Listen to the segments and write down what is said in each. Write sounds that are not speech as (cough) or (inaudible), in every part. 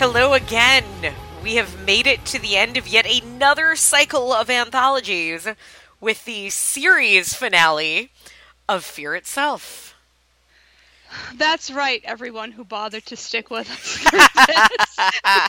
Hello again. We have made it to the end of yet another cycle of anthologies with the series finale of Fear itself. That's right, everyone who bothered to stick with us (laughs)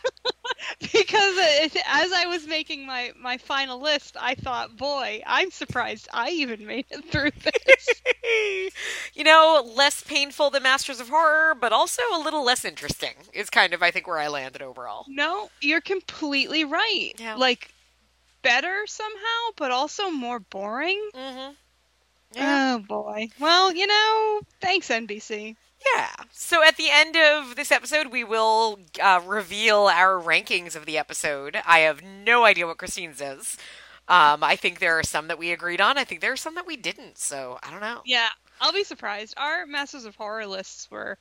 (laughs) because it, as I was making my, my final list, I thought, boy, I'm surprised I even made it through this. (laughs) you know, less painful than Masters of Horror, but also a little less interesting is kind of, I think, where I landed overall. No, you're completely right. Yeah. Like, better somehow, but also more boring. Mm-hmm. Oh boy. Well, you know, thanks NBC. Yeah. So at the end of this episode, we will uh, reveal our rankings of the episode. I have no idea what Christine's is. Um, I think there are some that we agreed on. I think there are some that we didn't. So I don't know. Yeah, I'll be surprised. Our Masters of Horror lists were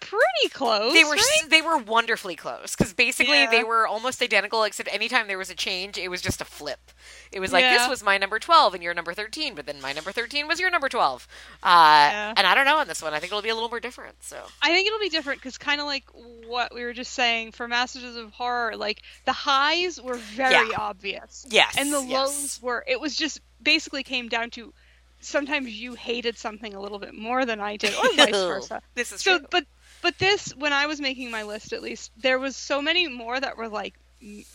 pretty close. They were right? they were wonderfully close because basically Yeah. they were almost identical, except anytime there was a change, it was just a flip. It was like this was my number twelve and your number thirteen, but then my number thirteen was your number twelve. Uh, Yeah. And I don't know on this one. I think it'll be a little more different. So I think it'll be different because kind of like what we were just saying for Masters of Horror, like the highs were very Yeah. obvious, yes, and the yes. lows were. It was just basically came down to sometimes you hated something a little bit more than I did, or vice (laughs) versa. This is So, true. but but this, when I was making my list, at least there was so many more that were like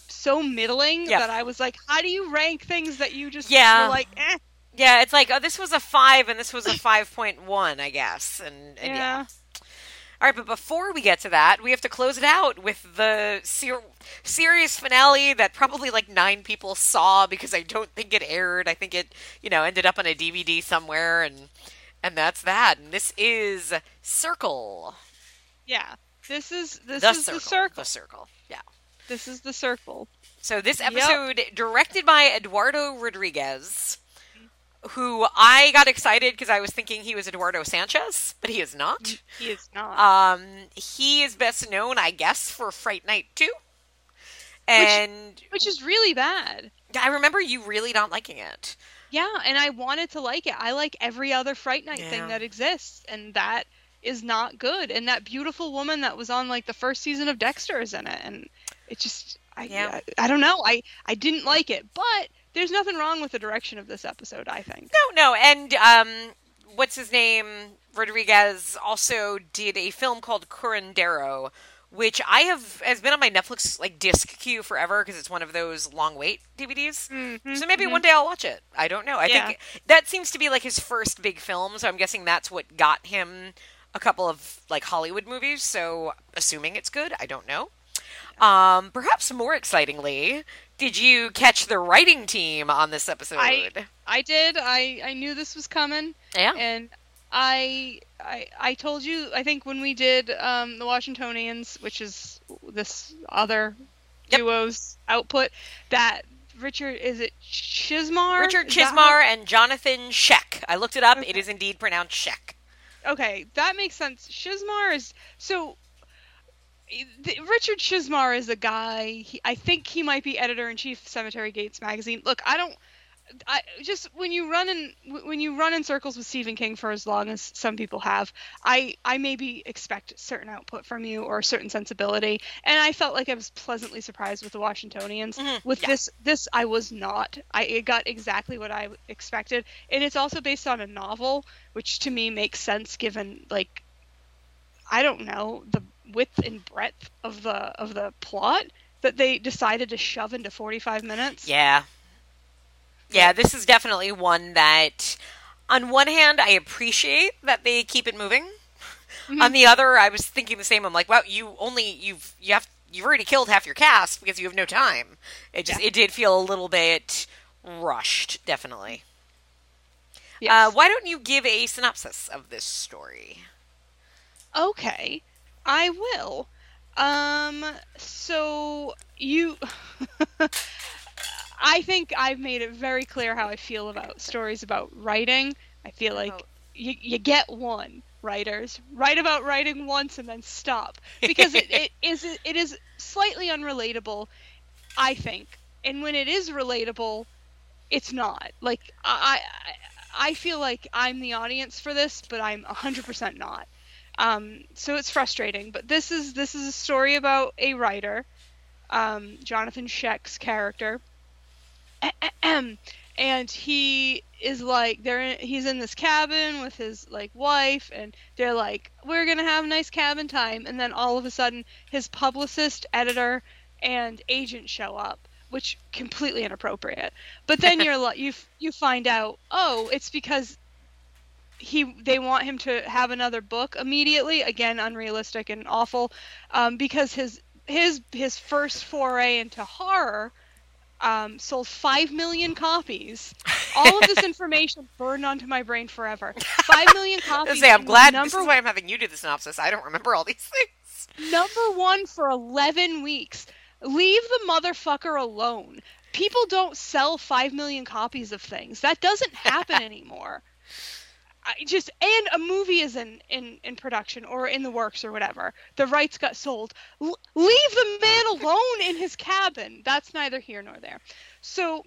so middling Yeah. that I was like, how do you rank things that you just Yeah. were like, eh? Yeah, it's like oh, this was a five and this was a five point one, I guess, and, and yeah. Yeah. All right, but before we get to that, we have to close it out with the ser- series finale that probably like nine people saw because I don't think it aired. I think it, you know, ended up on a DVD somewhere, and and that's that. And this is Circle. Yeah. This is this the is circle. the circle. The circle. Yeah. This is the circle. So this Yep. episode directed by Eduardo Rodriguez, who I got excited because I was thinking he was Eduardo Sanchez, but he is not. He is not. Um, he is best known, I guess, for Fright Night 2. And which is really bad. I remember you really not liking it. Yeah, and I wanted to like it. I like every other Fright Night Yeah. thing that exists, and that is not good. And that beautiful woman that was on like the first season of Dexter is in it, and it just I Yeah. I, I don't know. I I didn't like it, but there's nothing wrong with the direction of this episode. I think. No, no, and um, what's his name? Rodriguez also did a film called Curandero, which I have has been on my Netflix like disc queue forever because it's one of those long wait DVDs. Mhm, So maybe mhm. one day I'll watch it. I don't know. I Yeah. think that seems to be like his first big film, so I'm guessing that's what got him a couple of like Hollywood movies. So assuming it's good, I don't know. Um, perhaps more excitingly, did you catch the writing team on this episode? I I did. I I knew this was coming. yeah. and I, I I told you I think when we did um, the Washingtonians, which is this other Yep. duo's output, that Richard is it Chizmar? Richard Is Chizmar and Jonathan Schaech. I looked it up. Okay. It is indeed pronounced Sheck. Okay, that makes sense. Chizmar is so. the- Richard Chizmar is a guy. He, I think he might be editor in chief of Cemetery Gates magazine. Look, I don't. I just when you run in when you run in circles with Stephen King for as long as some people have, I I maybe expect certain output from you or a certain sensibility, and I felt like I was pleasantly surprised with the Washingtonians. Mhm, With yeah. this this I was not. I it got exactly what I expected, and it's also based on a novel, which to me makes sense given like I don't know the width and breadth of the of the plot that they decided to shove into 45 minutes. Yeah. Yeah, this is definitely one that, on one hand, I appreciate that they keep it moving. Mhm. On the other, I was thinking the same. I'm like, wow, you only you've you have you've already killed half your cast because you have no time. It just Yeah. it did feel a little bit rushed, definitely. Yes. Uh, why don't you give a synopsis of this story? Okay, I will. Um, so you, (laughs) I think I've made it very clear how I feel about stories about writing. I feel like Oh. you, you get one writers write about writing once and then stop because it, it (laughs) is it is slightly unrelatable, I think. And when it is relatable, it's not. Like I I, I feel like I'm the audience for this, but I'm 100% not. Um, so it's frustrating, but this is this is a story about a writer, um, Jonathan Schaech's character, (clears throat) and he is like they're in, he's in this cabin with his like wife and they're like we're gonna have nice cabin time. And then all of a sudden his publicist editor and agent show up which completely inappropriate. But then (laughs) you're like you you find out oh it's because he they want him to have another book immediately. Again unrealistic and awful. Um, because his his his first foray into horror um, sold 5 million copies. All of this (laughs) information burned onto my brain forever. 5 million (laughs) copies. Say, I'm glad number, this is why I'm having you do the synopsis. I don't remember all these things. Number one for 11 weeks. Leave the motherfucker alone. People don't sell 5 million copies of things. That doesn't happen (laughs) anymore. Just and a movie is in, in in production or in the works or whatever. The rights got sold. L- leave the man alone in his cabin. That's neither here nor there. So,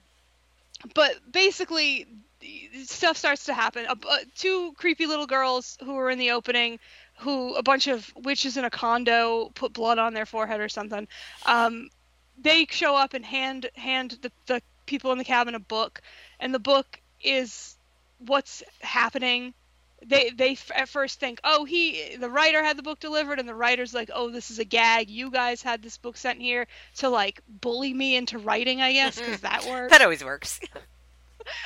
but basically, stuff starts to happen. Uh, two creepy little girls who were in the opening, who a bunch of witches in a condo put blood on their forehead or something. Um, they show up and hand hand the, the people in the cabin a book, and the book is what's happening they they at first think oh he the writer had the book delivered and the writer's like oh this is a gag. You guys had this book sent here to like bully me into writing i guess because that works. That always works. (laughs)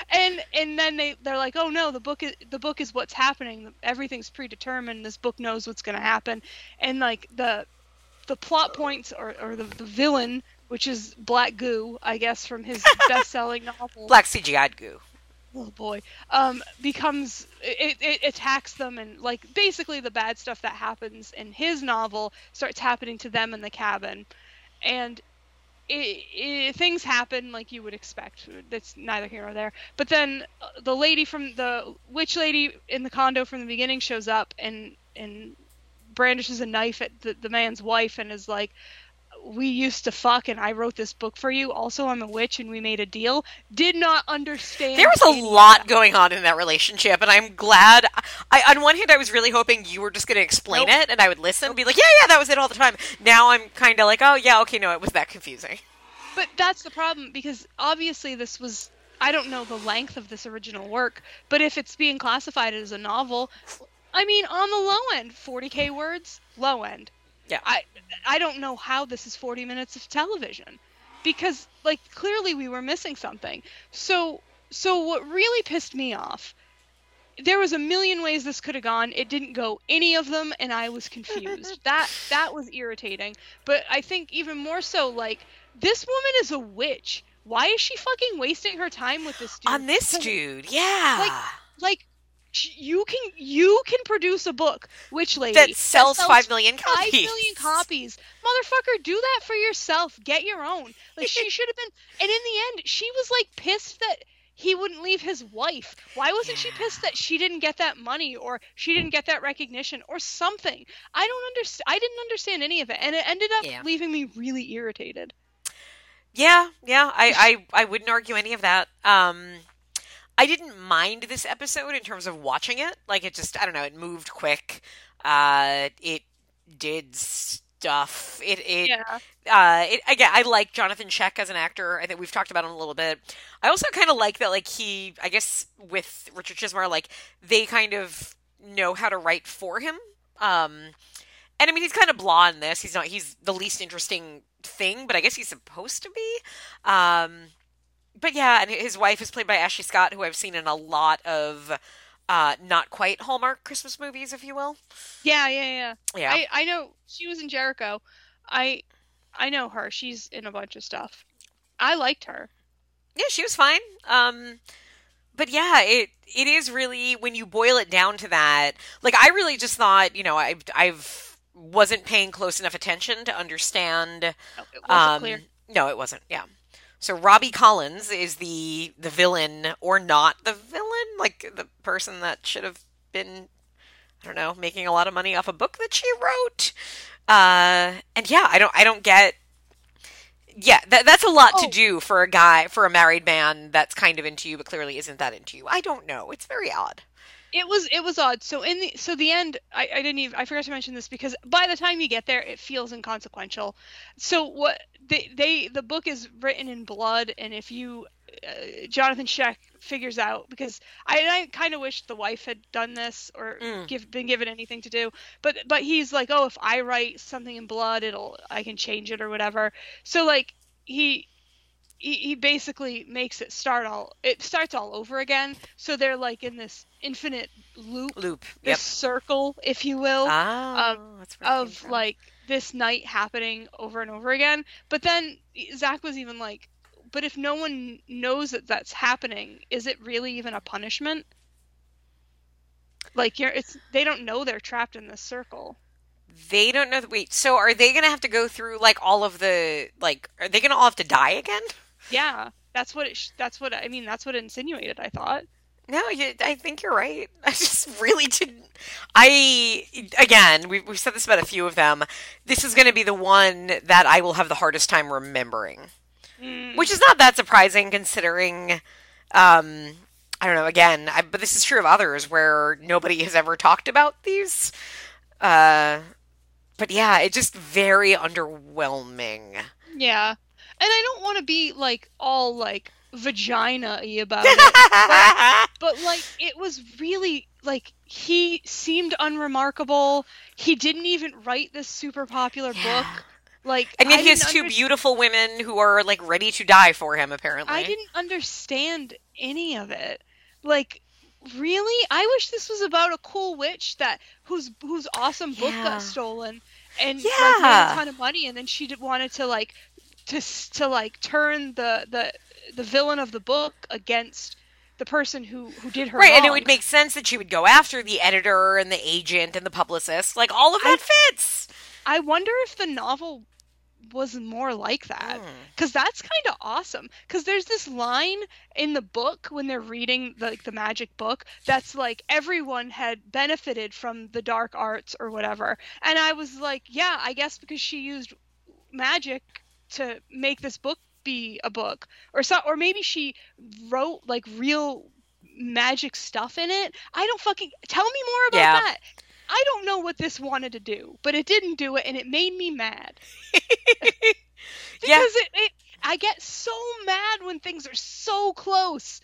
And and then they they're like oh no the book is the book is what's happening. Everything's predetermined. This book knows what's going to happen. And like the the plot points or, or the, the villain which is black goo i guess from his (laughs) best-selling novel. Black cgi goo oh boy, um, becomes it, it attacks them and like basically the bad stuff that happens in his novel starts happening to them in the cabin, and it, it, things happen like you would expect. That's neither here nor there. But then uh, the lady from the witch lady in the condo from the beginning shows up and and brandishes a knife at the, the man's wife and is like, we used to fuck and I wrote this book for you. Also, I'm a witch and we made a deal. Did not understand. There was a lot going on in that relationship, and I'm glad. I, on one hand, I was really hoping you were just going to explain nope. it and I would listen and be like, yeah, yeah, that was it all the time. Now I'm kind of like, oh, yeah, okay, no, it was that confusing. But that's the problem because obviously this was. I don't know the length of this original work, but if it's being classified as a novel, I mean, on the low end, 40k words, low end. Yeah. I I don't know how this is 40 minutes of television because like clearly we were missing something. So so what really pissed me off there was a million ways this could have gone. It didn't go any of them and I was confused. (laughs) that that was irritating. But I think even more so like this woman is a witch. Why is she fucking wasting her time with this dude? On this dude. Yeah. Like like you can you can produce a book witch lady that sells, that sells five million copies five million copies. motherfucker do that for yourself. Get your own. Like she should have been and in the end she was like pissed that he wouldn't leave his wife. Why wasn't yeah. she pissed that she didn't get that money or she didn't get that recognition or something? I don't understand i didn't understand any of it and it ended up yeah. leaving me really irritated. Yeah yeah i i, I wouldn't argue any of that. Um I didn't mind this episode in terms of watching it. Like it just I don't know, it moved quick. Uh it did stuff. It it yeah. uh it again I like Jonathan Schaech as an actor. I think we've talked about him a little bit. I also kind of like that like he I guess with Richard Chizmar like they kind of know how to write for him. Um and I mean he's kind of blah in this. He's not he's the least interesting thing, but I guess he's supposed to be. Um but yeah, and his wife is played by Ashley Scott, who I've seen in a lot of uh, not quite Hallmark Christmas movies, if you will. Yeah, yeah, yeah. Yeah. I, I know she was in Jericho. I I know her. She's in a bunch of stuff. I liked her. Yeah, she was fine. Um but yeah, it it is really when you boil it down to that. Like I really just thought, you know, I I've wasn't paying close enough attention to understand. No, it wasn't um, clear. No, it wasn't. Yeah. So Robbie Collins is the the villain or not the villain, like the person that should have been I don't know, making a lot of money off a book that she wrote. Uh and yeah, I don't I don't get yeah, that, that's a lot oh. to do for a guy for a married man that's kind of into you but clearly isn't that into you. I don't know. It's very odd. it was it was odd. So in the so the end, I, I didn't even I forgot to mention this because by the time you get there, it feels inconsequential. So what they they the book is written in blood, and if you uh, Jonathan Schaech figures out because I, I kind of wish the wife had done this or Mm. give been given anything to do, but but he's like, oh, if I write something in blood, it'll I can change it or whatever. So like he he, he basically makes it start all it starts all over again so they're like in this infinite loop Loop. this Yep. circle if you will it came of like this night happening over and over again but then zach was even like but if no one knows that that's happening is it really even a punishment like you're it's they don't know they're trapped in this circle They don't know. Wait, so are they gonna have to go through like all of the like? Are they gonna all have to die again? yeah that's what it sh- that's what i mean that's what insinuated i thought No, you, I think you're right. (laughs) I just really didn't. I again, we've we've said this about a few of them. This is going to be the one that I will have the hardest time remembering, Mm. which is not that surprising considering. Um, I don't know. Again, I, but this is true of others where nobody has ever talked about these. Uh, but yeah, it's just very underwhelming. Yeah. And I don't want to be like all like vagina y about (laughs) it, but like it was really like he seemed unremarkable. He didn't even write this super popular Yeah. book. Like And yet I he has two beautiful women who are like ready to die for him. Apparently, I didn't understand any of it. Like really? I wish this was about a cool witch that whose whose awesome book Yeah. got stolen and like Yeah. made a ton of money and then she wanted to like to to like turn the the the villain of the book against the person who who did her Right, and it would make sense that she would go after the editor and the agent and the publicist. Like all of that fits. I wonder if the novel was more like that. Hmm. because that's kind of awesome because there's this line in the book when they're reading the, like the magic book that's like everyone had benefited from the dark arts or whatever and i was like yeah i guess because she used magic to make this book be a book or so or maybe she wrote like real magic stuff in it i don't fucking tell me more about Yeah. that i don't know what this wanted to do but it didn't do it and it made me mad (laughs) Yeah. because it, it I get so mad when things are so close.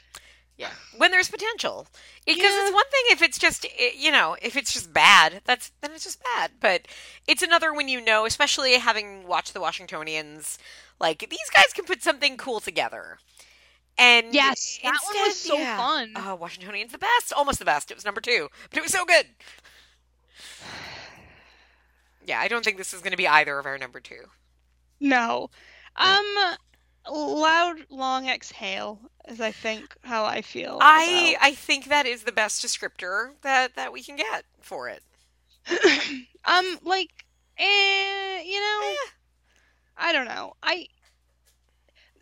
Yeah, when there's potential, because Yeah. it's one thing if it's just eh, you know if it's just bad, that's then it's just bad. But it's another when you know, especially having watched the Washingtonians, like these guys can put something cool together. And Yes, that one was so yeah. fun. Oh, Washingtonians the best, almost the best. It was number two, but it was so good. (sighs) Yeah, I don't think this is going to be either of our number two. No. Um loud long exhale is I think how I feel. I I think that is the best descriptor that that we can get for it. (coughs) um like eh, you know, Eh. I don't know. I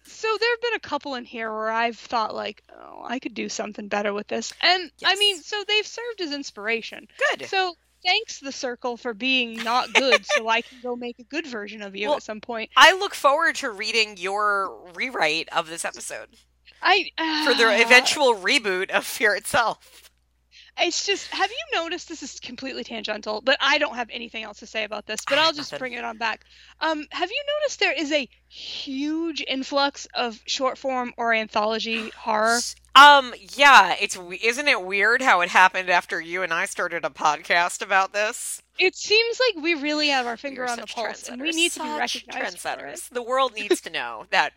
so there have been a couple in here where I've thought like, oh, I could do something better with this. And I mean, so they've served as inspiration. Good. So thanks the circle for being not good so I can go make a good version of you Well, at some point. I look forward to reading your rewrite of this episode I for the uh, eventual reboot of Fear itself. It's just have you noticed this is completely tangential, but I don't have anything else to say about this, but I'll just bring it on back. Um have you noticed there is a huge influx of short form or anthology horror? Um, yeah, it's we- isn't it weird how it happened after you and I started a podcast about this? It seems like we really have our finger on the pulse and we need to be recognized trendsetters. The world needs to know that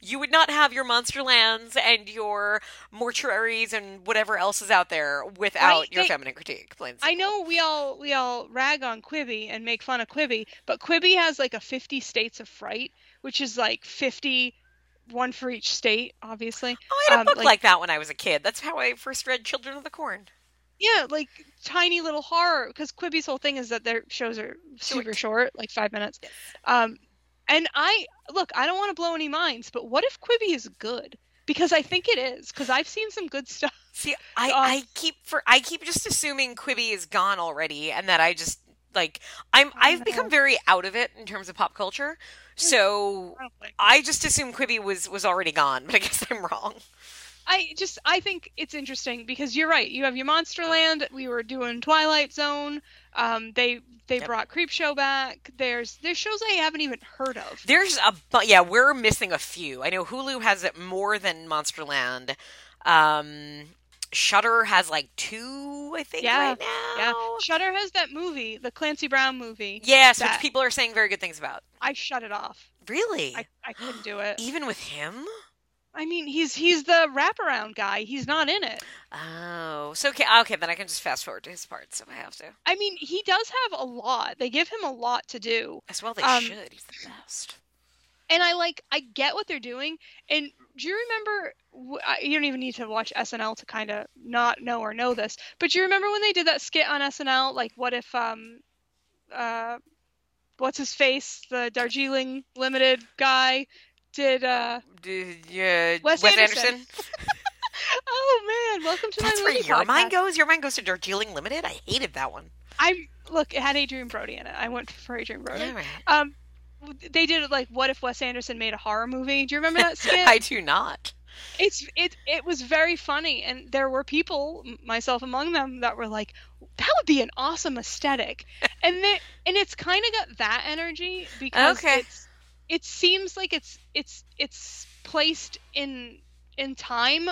you would not have your Monsterlands and your mortuaries and whatever else is out there without Right? your They- feminine critique. Plain I know we all we all rag on Quibi and make fun of Quibi, but Quibi has like a 50 states of fright, which is like 50 one for each state, obviously. Oh, I had a um, book like- like that when I was a kid. That's how I first read Children of the Corn. Yeah, like tiny little horror because Quibi's whole thing is that their shows are super short, like 5 minutes. Yes. Um and I look, I don't want to blow any minds, but what if Quibi is good? Because I think it is, because I've seen some good stuff. See, (laughs) I, Um, I keep for I keep just assuming Quibi is gone already, and that I just like I'm I've become very out of it in terms of pop culture. So I just assume Quibi was was already gone, but I guess I'm wrong. I just I think it's interesting because you're right. You have your Monsterland. We were doing Twilight Zone. Um, they they Yep. brought Creepshow back. There's there's shows I haven't even heard of. There's a bu- yeah, we're missing a few. I know Hulu has it more than Monsterland. Um, Shudder has like two, I think, Yeah, right now. Yeah, Shudder has that movie, the Clancy Brown movie. Yes, which people are saying very good things about. I shut it off. Really? I, I couldn't do it. Even with him? I mean, he's he's the wraparound guy. He's not in it. Oh, so okay, okay, then I can just fast forward to his parts if I have to. I mean, he does have a lot. They give him a lot to do. As well, they Um, should. He's the best. and I like I get what they're doing. And do you remember? You don't even need to watch SNL to kind of not know or know this. But do you remember when they did that skit on SNL? Like, what if um, uh, what's his face, the Darjeeling Limited guy, did uh? did, yeah, Wes Wes, Anderson. Anderson. (laughs) Oh man, welcome to That's my where your podcast. mind goes. Your mind goes to Darjeeling Limited. I hated that one. I look, it had Adrien Brody in it. I went for Adrien Brody. All right. Um, they did like, what if Wes Anderson made a horror movie? Do you remember that (laughs) skit? I do not. it's it it was very funny and there were people myself among them that were like that would be an awesome aesthetic (laughs) and then and it's kind of got that energy because Okay. it's it seems like it's it's it's placed in in time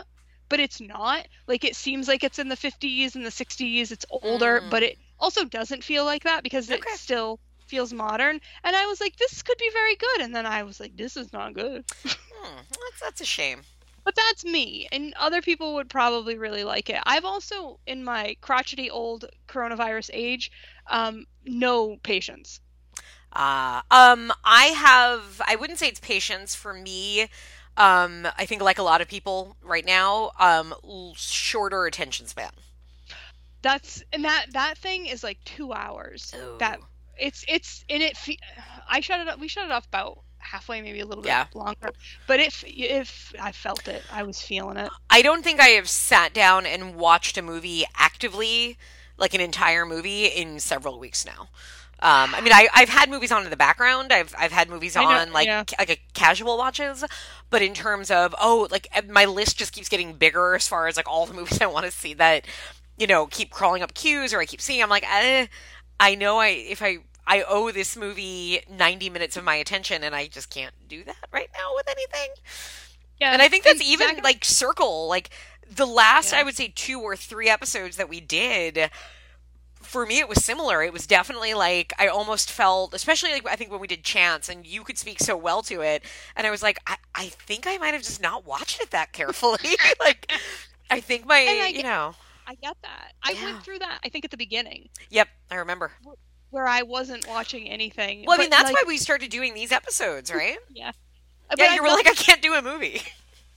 but it's not like it seems like it's in the 50s and the 60s it's older Mm. but it also doesn't feel like that because Okay. still feels modern and i was like this could be very good and then i was like this is not good (laughs) Hmm, that's, that's a shame. but that's me, and other people would probably really like it. I've also, in my crotchety old coronavirus age, um, no patience. Uh, um, I have. I wouldn't say it's patience for me. Um, I think like a lot of people right now, um, shorter attention span. That's and that that thing is like two hours. That Ooh. It's it's and it. I shut it up. We shut it off about halfway, maybe a little bit Yeah. longer. But if if I felt it, I was feeling it. I don't think I have sat down and watched a movie actively, like an entire movie, in several weeks now. Um, I mean, I, I've had movies on in the background. I've I've had movies know, on like yeah. ca- like a casual watches, but in terms of oh, like uh, my list just keeps getting bigger as far as like all the (laughs) movies I want to see that you know keep crawling up queues or I keep seeing. I'm like, eh, I know I if I I owe this movie 90 minutes of my attention, and I just can't do that right now with anything. Yeah, And I think that's even like Circle. Like the last, Yeah. I would say, two or three episodes that we did. For me, it was similar. It was definitely like I almost felt, especially like I think when we did Chance, and you could speak so well to it, and I was like, I, I think I might have just not watched it that carefully. (laughs) like, I think my, I you know, I get that. I Yeah. went through that. I think at the beginning yep, I remember. where I wasn't watching anything. Well, I mean, that's like, why we started doing these episodes, (laughs) right? Yeah. yeah, But you were like, I can't do a movie.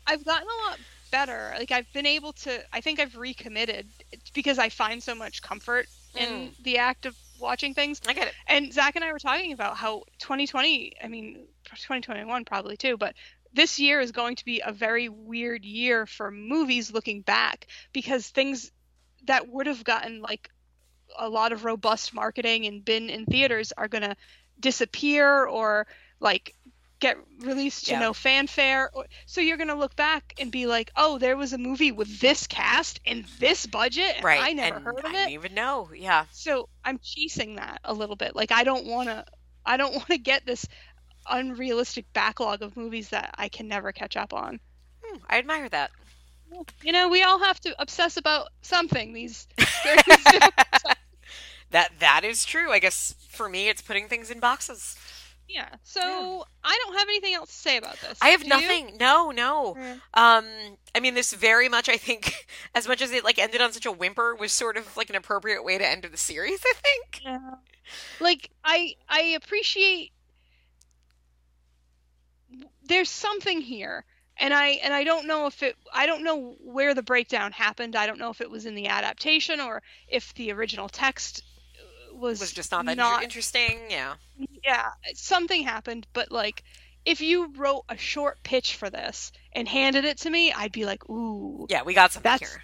I've gotten a lot better. Like I've been able to. I think I've recommitted because I find so much comfort in mm. the act of watching things. I get it. And Zach and I were talking about how 2020. I mean, 2021 probably too, but this year is going to be a very weird year for movies looking back because things that would have gotten like a lot of robust marketing and been in theaters are going to disappear or like get released to Yeah. no fanfare so you're going to look back and be like oh there was a movie with this cast and this budget and Right. i never and heard of I it didn't even know. Yeah. so i'm chasing that a little bit like i don't want to i don't (laughs) want to get this unrealistic backlog of movies that i can never catch up on Hmm, I admire that. You know we all have to obsess about something these (laughs) during these difficult times. (laughs) That that is true. I guess for me, it's putting things in boxes. yeah so i don't have anything else to say about this I have Do you? nothing. No, no. Mm. Um, I mean, this very much. I think, (laughs) as much as it like ended on such a whimper, was sort of like an appropriate way to end the series. I think. Yeah. Like I I appreciate there's something here. And I and I don't know if it I don't know where the breakdown happened. I don't know if it was in the adaptation or if the original text uh, was Was just not that not interesting. Yeah. yeah, something happened, but like if you wrote a short pitch for this and handed it to me, I'd be like, "Ooh, Yeah, we got something That's- here.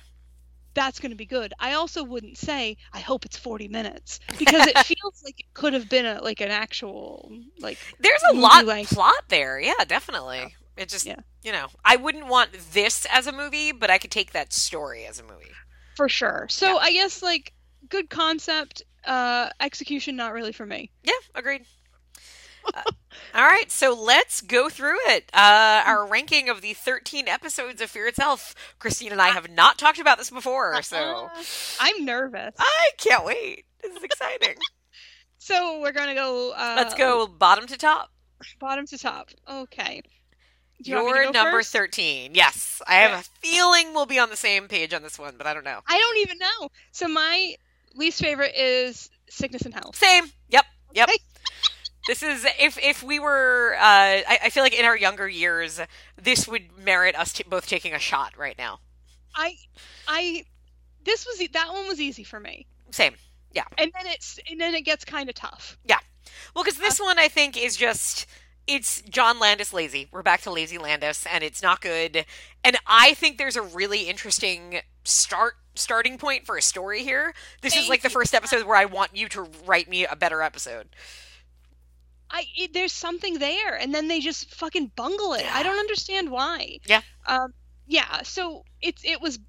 that's going to be good. I also wouldn't say I hope it's 40 minutes because it (laughs) feels like it could have been a like an actual like There's a lot length. plot there. Yeah, definitely. It just, Yeah. You know, I wouldn't want this as a movie, but I could take that story as a movie. for sure. So Yeah. I guess like good concept, uh, execution not really for me. Yeah, agreed. Uh, all right, so let's go through it. Uh, our ranking of the 13 episodes of Fear Itself. Christine and I have not talked about this before, so Uh, I'm nervous. I can't wait. This is exciting. (laughs) So we're gonna go. Uh, let's go bottom to top. bottom to top. Okay. You number first? 13. Yes, I have a feeling we'll be on the same page on this one, but I don't know. I don't even know. So my least favorite is sickness and health. Same. Yep. Yep. Okay. (laughs) This is if if we were. Uh, I, I feel like in our younger years, this would merit us t- both taking a shot right now. I, I, this was that one was easy for me, Same. Yeah. And then it's and then it gets kind of tough. Yeah. Well, because this one I think is just it's John Landis lazy. We're back to lazy Landis, and it's not good. And I think there's a really interesting start starting point for a story here. This is like the first episode where I want you to write me a better episode. I it, there's something there, and then they just fucking bungle it. I don't understand why. Yeah. Um. Yeah. So it's it was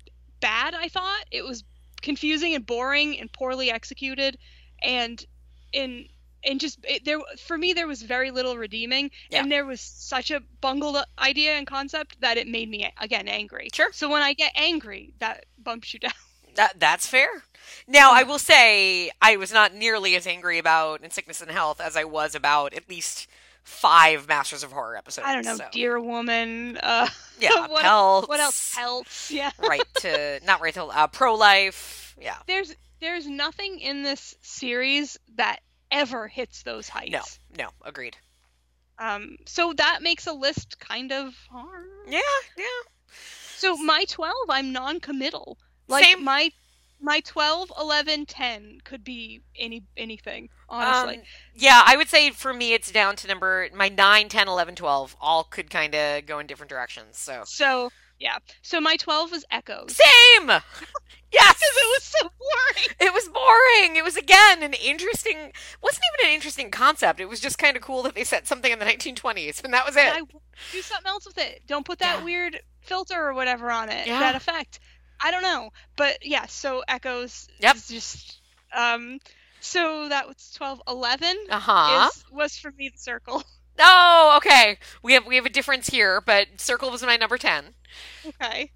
bad. I thought it was confusing and boring and poorly executed, and in and just it, there for me there was very little redeeming, Yeah. and there was such a bungled idea and concept that it made me again angry. Sure. So when I get angry, that bumps you (laughs) down. That that's fair. Now I will say I was not nearly as angry about In Sickness and Health as I was about at least five Masters of Horror episodes. I don't know, so. Deer Woman. Uh, (laughs) Yeah, what, Pelts. what else? Pelts. Yeah. (laughs) right to not right to uh, pro life. Yeah. there's there's nothing in this series that ever hits those heights. No. No. Agreed. Um, so that makes a list kind of hard. Yeah. Yeah. So my 12, I'm non-committal. Like Same. my my 12, 11, 10 could be any anything, honestly. Um, yeah, I would say for me it's down to number my 9, 10, 11, 12 all could kind of go in different directions. So so yeah. So my 12 was Echoes. same. (laughs) yes. it was so boring. It was boring. It was again an interesting wasn't even an interesting concept. It was just kind of cool that they set something in the 1920s and that was it. I do something else with it. Don't put that Yeah. weird filter or whatever on it. Yeah. That effect. I don't know, but yeah. So echoes. Yep. is just um. So that was twelve. Eleven Uh-huh. is was for me the circle. Oh, okay. We have we have a difference here, but Circle was my number 10. Okay.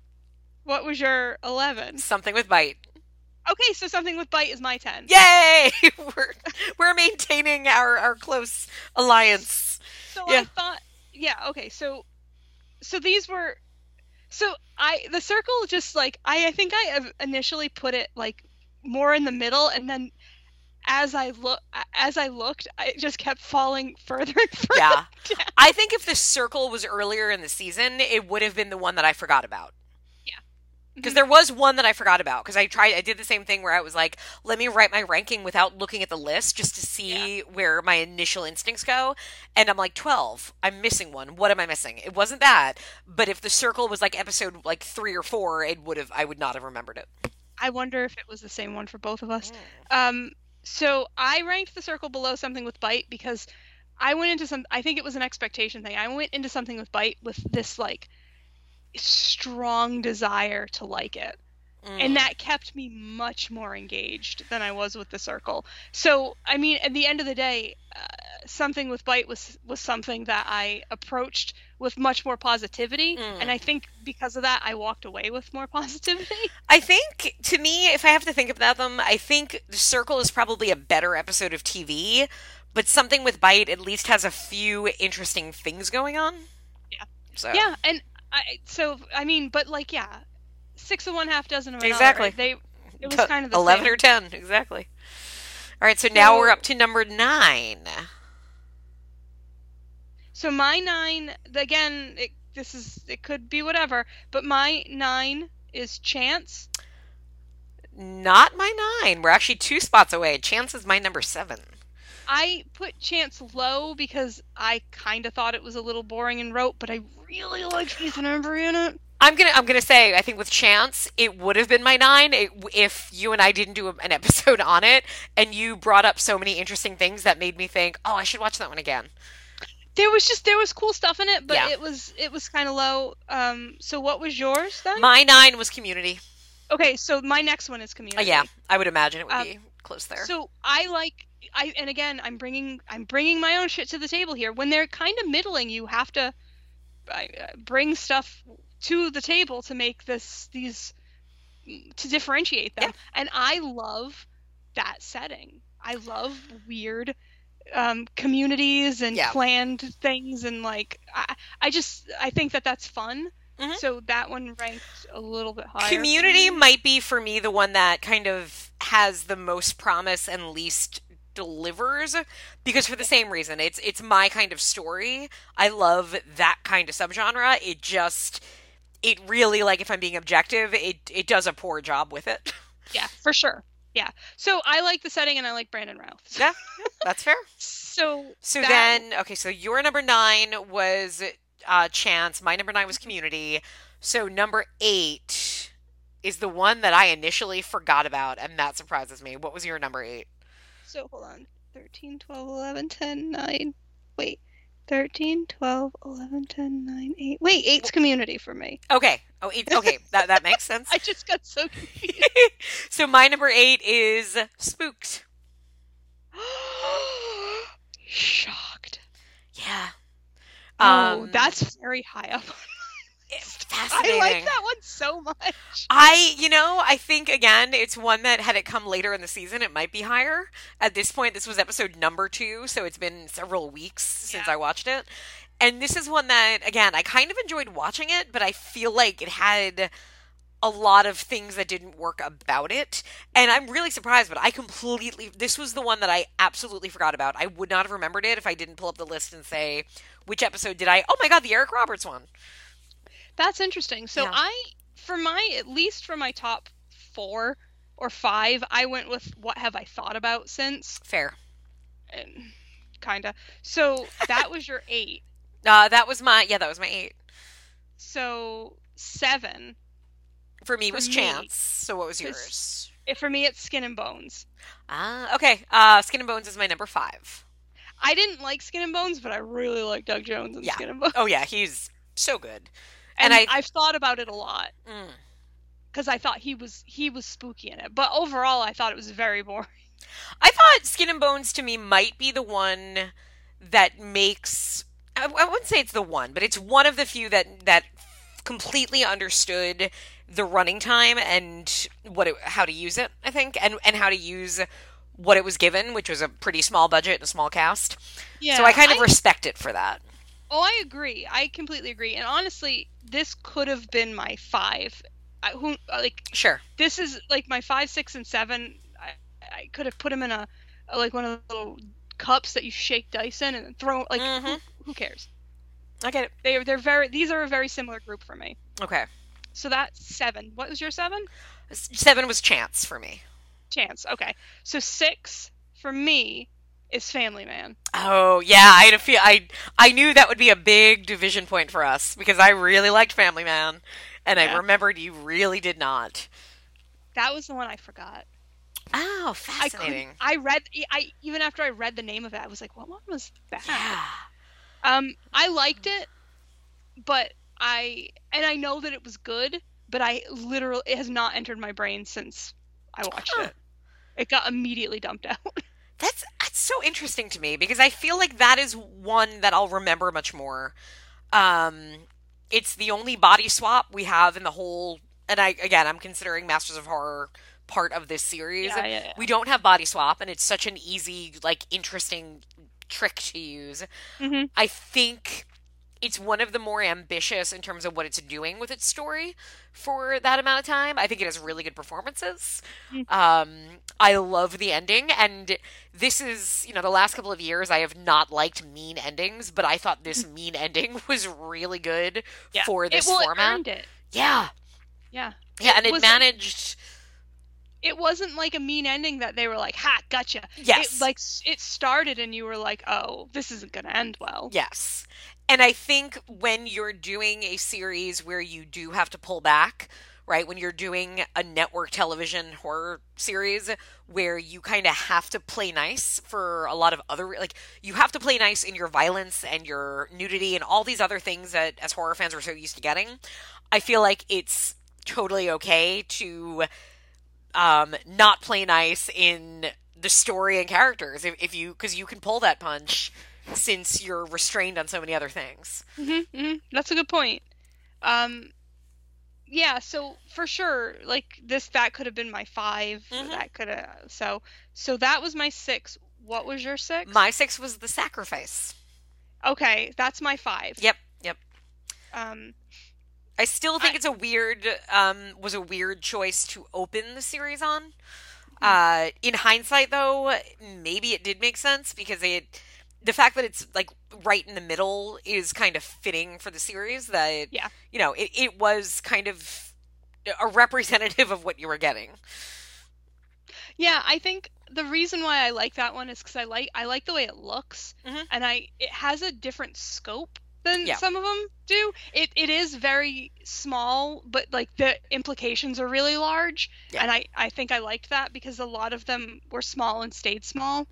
What was your eleven? Something with bite. Okay, so something with bite is my ten. Yay! (laughs) we're we're maintaining our our close alliance. So Yeah. I thought, yeah, okay, so so these were, so I the circle just like I I think I have initially put it like more in the middle, and then as I look as I looked, I it just kept falling further and further. Yeah. (laughs) down. I think if the circle was earlier in the season, it would have been the one that I forgot about. Yeah. Because Mhm. there was one that I forgot about. Because I tried, I did the same thing where I was like, let me write my ranking without looking at the list just to see where my initial instincts go. And I'm like, 12. I'm missing one. What am I missing? It wasn't that. But if the circle was like episode like three or four, it would have, I would not have remembered it. I wonder if it was the same one for both of Mm. us. Um, so I ranked the circle below something with bite because I went into some. I think it was an expectation thing. I went into something with bite with this like strong desire to like it, Mm. and that kept me much more engaged than I was with the circle. So I mean, at the end of the day, uh, something with bite was was something that I approached with much more positivity, Mm. and I think because of that, I walked away with more (laughs) positivity. I think, to me, if I have to think about them, I think The Circle is probably a better episode of TV, but something with Bite at least has a few interesting things going on. Yeah. So Yeah, and I so I mean, but like yeah, six of one, half dozen of another. Exactly. They it was kind of the eleven same. or ten, exactly. All right, so now we're up to number nine. So my nine again, it, this is it could be whatever, but my nine is chance. Not my nine. We're actually two spots away. Chance is my number seven. I put chance low because I kind of thought it was a little boring and rote, but I really liked Ethan Embry in it. I'm gonna I'm gonna say I think with chance it would have been my nine it, if you and I didn't do an (laughs) episode on it and you brought up so many interesting things that made me think oh I should watch that one again. There was just there was cool stuff in it, but Yeah. it was it was kind of low. Um, so what was yours then? My nine was Community. okay, so my next one is Uh, Community. yeah, I would imagine it would Um, be close there. So I like I and again I'm bringing I'm bringing my own shit to the table here. When they're kind of middling, you have to uh, bring stuff to the table to make this these to differentiate them. And I love that setting. I love weird um, communities and Yeah. planned things and like I, I just I think that that's fun. Mhm. So that one ranked a little bit higher. Community might be for me the one that kind of has the most promise and least delivers because for the same reason it's it's my kind of story i love that kind of subgenre it just it really like if i'm being objective it it does a poor job with it Yeah, for sure. Yeah. So I like the setting and I like Brandon Routh. yeah (laughs) that's fair So so that- then okay so your number nine was uh chance my number nine was community so number eight is the one that i initially forgot about and that surprises me what was your number eight So hold on. 13, 12, 11, 10, 9. Wait. 13, 12, 11, 10, 9, 8. Wait, 8's community for me. Okay. Oh, eight, okay. (laughs) that that makes sense. I just got so confused. (laughs) so my number eight is Spooked. (gasps) Shocked. Yeah. oh, Um, that's very high up. I like that one so much. I, you know, I think again, it's one that had it come later in the season, it might be higher. At this point, this was episode number two, so it's been several weeks since Yeah. I watched it. And this is one that, again, I kind of enjoyed watching it, but I feel like it had a lot of things that didn't work about it. And I'm really surprised, but I completely, this was the one that I absolutely forgot about. I would not have remembered it if I didn't pull up the list and say, which episode did I? Oh my God, the Eric Roberts one. That's interesting. So Yeah. I, for my, at least for my top four or five, I went with what have I thought about since? Fair. And kinda. So that was your (laughs) eight. Uh, that was my, yeah, that was my eight. So seven. For me For was me, Chance. So what was yours? eh, For me, it's Skin and Bones. Ah, okay. Uh, Skin and Bones is my number five. I didn't like Skin and Bones, but I really like Doug Jones and Yeah. Skin and Bones. Oh yeah, he's so good. And, and I- I've thought about it a lot Mm. because I thought he was he was spooky in it. But overall, I thought it was very boring. (laughs) I thought Skin and Bones to me might be the one that makes. I, I wouldn't say it's the one, but it's one of the few that that completely understood the running time and what it, how to use it. I think, and and how to use what it was given, which was a pretty small budget and a small cast. Yeah. so I kind of respect it for that. Oh, I agree. I completely agree. And honestly, this could have been my five. I, who like Sure. this is like my five, six, and seven. I, I could have put them in a, a like one of the little cups that you shake dice in and then throw. Like who, Mhm. who cares? I get it. They're they're very. These are a very similar group for me. Okay. So that's seven. What was your seven? Seven was Chance for me. Chance. Okay. So six for me is Family Man. Oh yeah, I had a feel. I I knew that would be a big division point for us because I really liked Family Man, and I remembered you really did not. That was the one I forgot. Oh, I fascinating. couldn't. I read. I even after I read the name of it, I was like, "What one was that?" yeah. Um, I liked it, but I and I know that it was good, but I literally it has not entered my brain since I watched Huh. it. It got immediately dumped (laughs) out. That's that's so interesting to me because I feel like that is one that I'll remember much more. Um, it's the only body swap we have in the whole. And I again, I'm considering Masters of Horror part of this series. Yeah, yeah, yeah. We don't have body swap, and it's such an easy, like, interesting trick to use. hmm I think it's one of the more ambitious in terms of what it's doing with its story for that amount of time. I think it has really good performances. Mm. Um, I love the ending, and this is you know the last couple of years I have not liked mean endings, but I thought this (laughs) mean ending (laughs) was really good. Yeah. for this it, well, format. earned it. Yeah, Yeah. yeah, and it managed. It wasn't like a mean ending that they were like, "Ha, gotcha." Yes, It, like it started and you were like, "Oh, this isn't gonna end well." Yes. And I think when you're doing a series where you do have to pull back right? When you're doing a network television horror series where you kind of have to play nice for a lot of other like you have to play nice in your violence and your nudity and all these other things that as horror fans we're so used to getting. I feel like it's totally okay to um not play nice in the story and characters if, if you because you can pull that punch since you're restrained on so many other things. Mm-hmm, mm-hmm. That's a good point. Um, yeah. So for sure, like this, that could have been my 5 Mhm. That could have. So, so that was my six. What was your six? My six was the sacrifice. Okay, that's my five. Yep, yep. Um, I still think I- it's a weird um was a weird choice to open the series on. Hmm. Uh in hindsight though, maybe it did make sense because it the fact that it's like right in the middle is kind of fitting for the series that Yeah. you know, it, it was kind of a representative of what you were getting. yeah, I think the reason why I like that one is because I like I like the way it looks, Mhm. and I it has a different scope than Yeah. some of them do. It it is very small, but like the implications are really large, Yeah. and I I think I liked that because a lot of them were small and stayed small.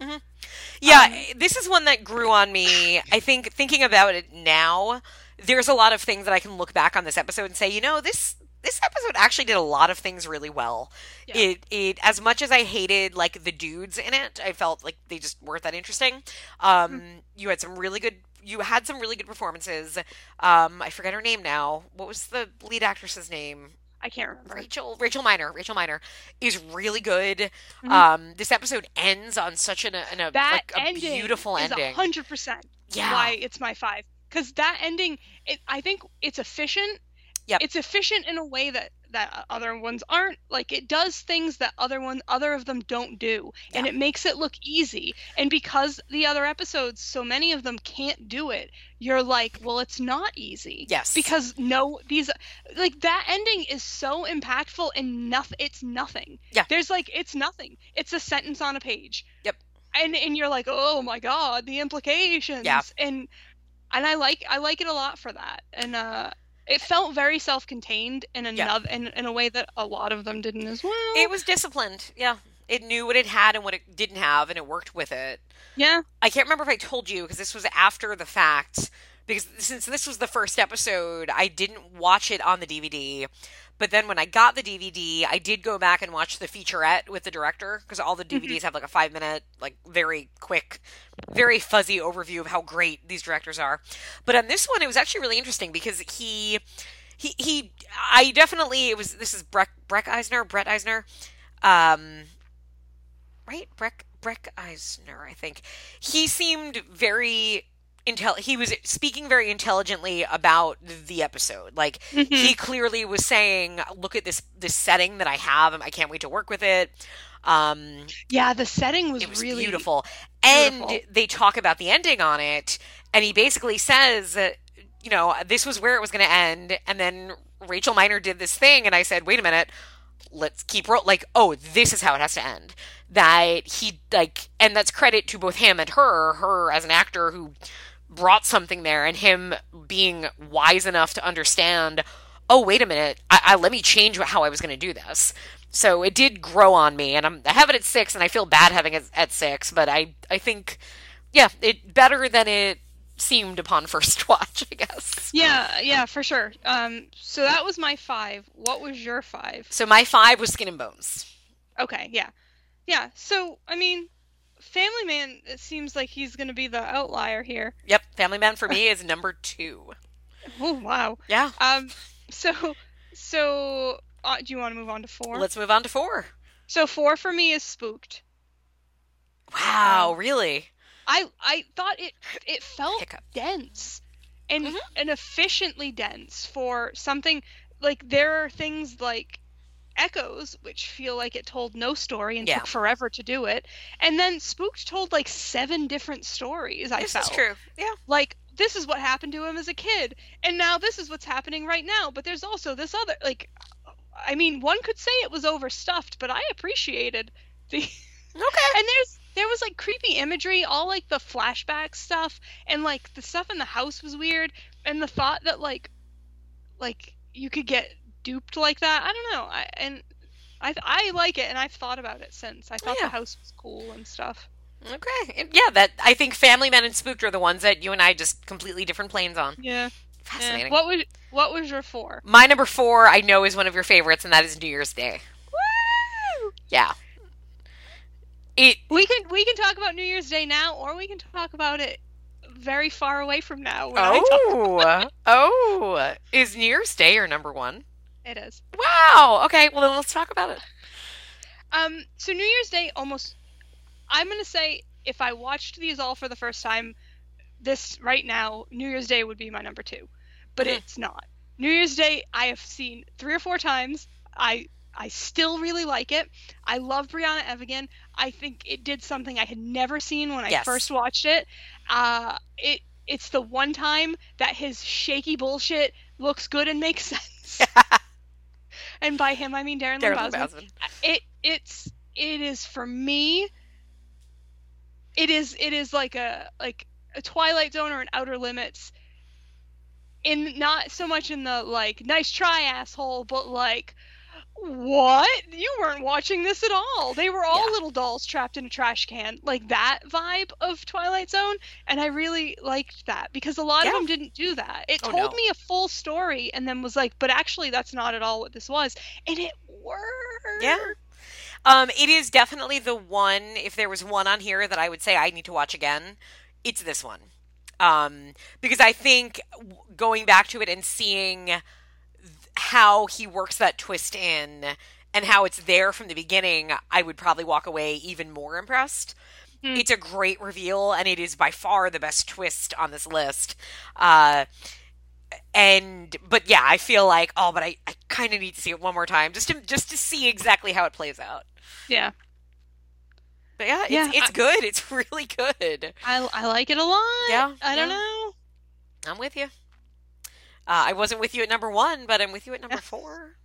Yeah, Um, this is one that grew on me. I think thinking about it now, there's a lot of things that I can look back on this episode and say, you know, this this episode actually did a lot of things really well. Yeah. It it as much as I hated like the dudes in it, I felt like they just weren't that interesting. Um, Hmm. you had some really good. You had some really good performances. Um, I forget her name now. What was the lead actress's name? I can't remember. Rachel Rachel Miner. Rachel Miner is really good. Mhm. Um, this episode ends on such an, an a That like a ending beautiful is ending. hundred percent Yeah. why it's my five. Because that ending, it, I think it's efficient. Yep. It's efficient in a way that that other ones aren't. Like it does things that other one other of them don't do, and it makes it look easy. And because the other episodes, so many of them can't do it, you're like, well, it's not easy. Yes. Because no, these like that ending is so impactful and nothing. It's nothing. Yeah. There's like it's nothing. It's a sentence on a page. Yep. And and you're like, oh my god, the implications. Yeah. And and I like I like it a lot for that. And uh, it felt very self-contained in another in, in a way that a lot of them didn't as well. It was disciplined. Yeah. It knew what it had and what it didn't have, and it worked with it. yeah. I can't remember if I told you because this was after the fact. Because since this was the first episode, I didn't watch it on the DVD. But then when I got the DVD, I did go back and watch the featurette with the director because all the DVDs have like a five minute, like very quick, very fuzzy overview of how great these directors are. But on this one, it was actually really interesting because he, he, he, I definitely it was. This is Breck Breck Eisner, Brett Eisner, um, right? Breck Breck Eisner, I think. He seemed very intel. He was speaking very intelligently about the episode. Like Mhm. he clearly was saying, "Look at this this setting that I have. I can't wait to work with it." Um, Yeah, the setting was, was really beautiful. And they talk about the ending on it, and he basically says that, you know, this was where it was going to end, and then Rachel Miner did this thing, and I said, wait a minute, let's keep ro-. like, oh, this is how it has to end. That he like, and that's credit to both him and her, her as an actor who brought something there, and him being wise enough to understand. Oh, wait a minute! I, I let me change how I was going to do this. So it did grow on me, and I'm, I have it at six, and I feel bad having it at six, but I I think, yeah, it better than it seemed upon (laughs) first watch, I guess. Yeah, yeah, for sure. Um, so that was my five. What was your five? So my five was Skin and Bones. Okay, yeah, yeah. So I mean, Family Man. It seems like he's gonna be the outlier here. Yep, Family Man for me is number two. (laughs) Oh wow. Yeah, Um, so so uh, do you want to move on to 4 let's move on to four. so four for me is Spooked. Wow, Um, really? I I thought it it felt Hiccup. dense and Mhm. and efficiently dense for something like there are things like echoes which feel like it told no story and Yeah. took forever to do it and then spooked told like seven different stories i This felt is true. Yeah. like this is what happened to him as a kid and now this is what's happening right now but there's also this other like i mean one could say it was overstuffed but i appreciated the (laughs) Okay. and there's there was like creepy imagery all like the flashback stuff and like the stuff in the house was weird and the thought that like like you could get duped like that. I don't know. I and I I like it, and I've thought about it since. I thought oh, yeah. the house was cool and stuff. Okay. Yeah, that I think Family Man and Spooked are the ones that you and I just completely different planes on. Yeah. Fascinating. yeah. What was what was your four? My number four, I know, is one of your favorites, and that is New Year's Day. Woo! Yeah. It. We can we can talk about New Year's Day now, or we can talk about it very far away from now. When I talk Oh. oh. Is New Year's Day your number one? It is. Wow. Okay. Well, then let's talk about it. Um. So New Year's Day almost. I'm gonna say if I watched these all for the first time, this right now New Year's Day would be my number two, but Mhm. it's not. New Year's Day I have seen three or four times. I I still really like it. I love Brianna Evigan. I think it did something I had never seen when I Yes. first watched it. Uh, it it's the one time that his shaky bullshit looks good and makes (laughs) sense. (laughs) and by him I mean Darren, Darren it it's it is for me it is it is like a like a twilight zone or an outer limits. In not so much in the like nice try asshole but like what you weren't watching this at all they were all Yeah. little dolls trapped in a trash can like that vibe of twilight zone and i really liked that because a lot Yeah. of them didn't do that it Oh, told no. me a full story and then was like but actually that's not at all what this was and it worked Yeah. Um, it is definitely the one. If there was one on here that I would say I need to watch again, it's this one. Um, because I think going back to it and seeing how he works that twist in and how it's there from the beginning, I would probably walk away even more impressed. Hmm. It's a great reveal, and it is by far the best twist on this list. Uh, and but yeah, I feel like oh, but I, I kind of need to see it one more time just to just to see exactly how it plays out. yeah But yeah, it's Yeah, it's I- good. It's (laughs) really good. I, I like it a lot Yeah, i don't know I'm with you. Uh, I wasn't with you at number one, but I'm with you at number four.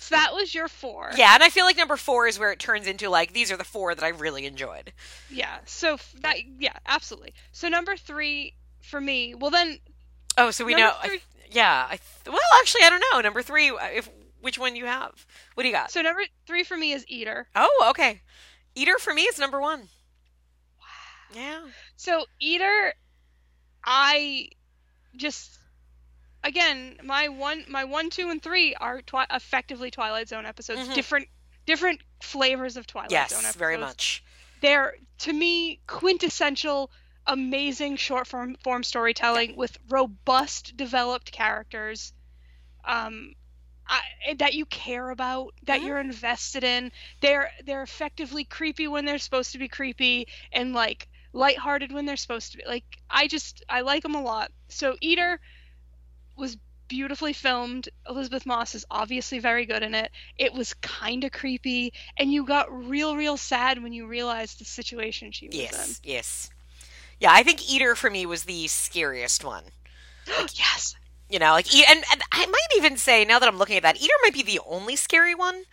so that was your four Yeah, and I feel like number four is where it turns into like these are the four that I really enjoyed. yeah so f- that yeah absolutely so number three for me well then Oh, so we know. I- yeah. I th- well, actually, I don't know. Number three. uh, If which one you have? What do you got? so number three for me is eater Oh, okay. Eater for me is number one. Wow. Yeah. So Eater, I just again my one my one two and three are twi- effectively Twilight Zone episodes, Mhm. different different flavors of Twilight Zone Yes, very much. They're to me quintessential, amazing short form form storytelling with robust developed characters. Um. I, that you care about, that Mhm. you're invested in. They're they're effectively creepy when they're supposed to be creepy, and like lighthearted when they're supposed to be. Like I just I like them a lot. So Eater was beautifully filmed. Elisabeth Moss is obviously very good in it. It was kind of creepy, and you got real real sad when you realized the situation she was in. Yes. Yes. Yeah, I think Eater for me was the scariest one. in. (gasps) yes. You know, like, and, and I might even say now that I'm looking at that, Eater might be the only scary one.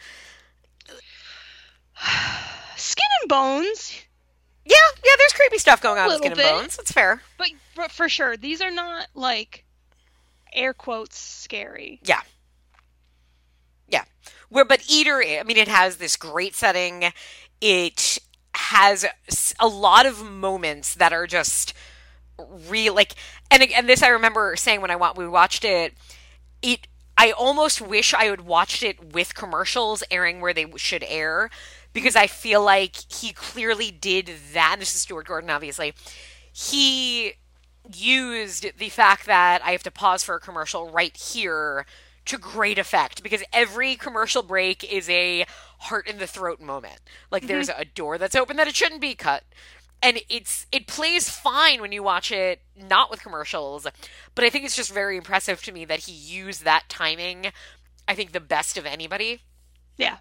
(sighs) Skin and bones, Yeah, yeah. There's creepy stuff going on Little Skin and. Bones. That's fair. but, but for sure these are not like air quotes scary. Yeah. Yeah. Where, but Eater, I mean, it has this great setting. It has a lot of moments that are just real, like, and and this I remember saying when I want we watched it. It, I almost wish I had watched it with commercials airing where they should air, because I feel like he clearly did that. This is Stuart Gordon, obviously. He used the fact that I have to pause for a commercial right here to great effect because every commercial break is a heart in the throat moment. Like there's a door that's open that it shouldn't be cut. And it's it plays fine when you watch it not with commercials, but I think it's just very impressive to me that he used that timing I think the best of anybody. Yeah.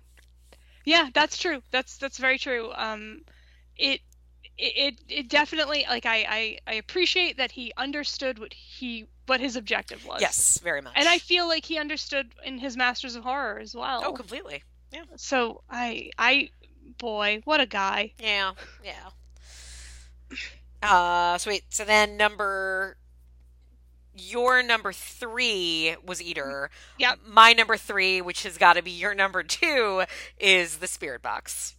Yeah, that's true. That's that's very true. Um, it it it, it definitely like I, I I appreciate that he understood what he what his objective was. Yes, very much. and I feel like he understood in his Masters of Horror as well. Oh, completely. Yeah. So I I boy, what a guy. Yeah, yeah. Uh, so wait. So then number, your number three was Eater. Yep. My number three, which has got to be your number two, is the Spirit Box.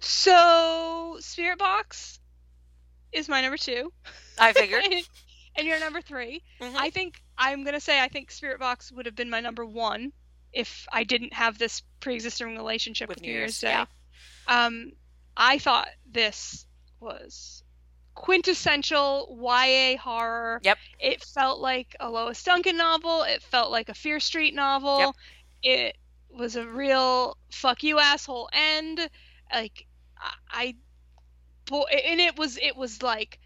So, Spirit Box is my number two. I figured. (laughs) and you're number 3 Mhm. I think I'm gonna say I think Spirit Box would have been my number one if I didn't have this pre-existing relationship with, With New New Year's, Year's, Day. Um, I thought this was quintessential YA horror. Yep. It felt like a Lois Duncan novel. It felt like a Fear Street novel. Yep. It was a real fuck you asshole end. Like I, I boy, and it was it was like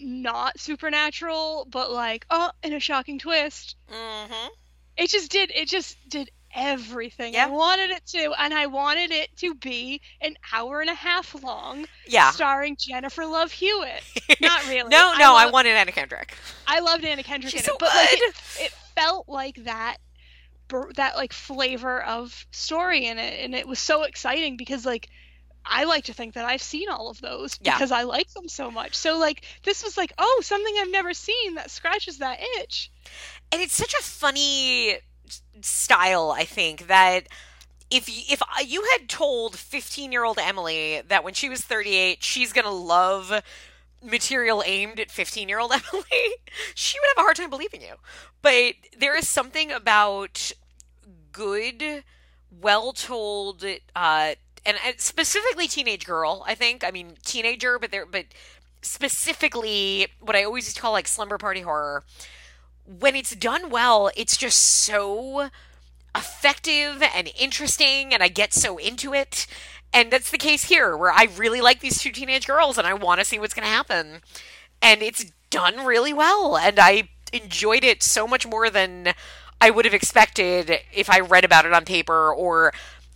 not supernatural, but like oh, in a shocking twist. Mm-hmm. It just did. It just did everything Yeah. I wanted it to, and I wanted it to be an hour and a half long, Yeah. starring Jennifer Love Hewitt. (laughs) Not really. no, no, I, love- wanted Anna Kendrick. I loved Anna Kendrick She's in so it, but like it, it felt like that, that like flavor of story in it, and it was so exciting because like. I like to think that I've seen all of those Yeah. because I like them so much. So like this was like, oh, something I've never seen that scratches that itch. and it's such a funny style i think that if if you had told 15 year old emily that when she was 38 she's gonna love material aimed at 15 year old (laughs) emily she would have a hard time believing you but there is something about good well told uh and specifically teenage girl i think i mean teenager but there but specifically what i always used to call like slumber party horror when it's done well, it's just so effective and interesting, and I get so into it. And that's the case here, where I really like these two teenage girls and I want to see what's going to happen. And it's done really well, and I enjoyed it so much more than I would have expected if I read about it on paper or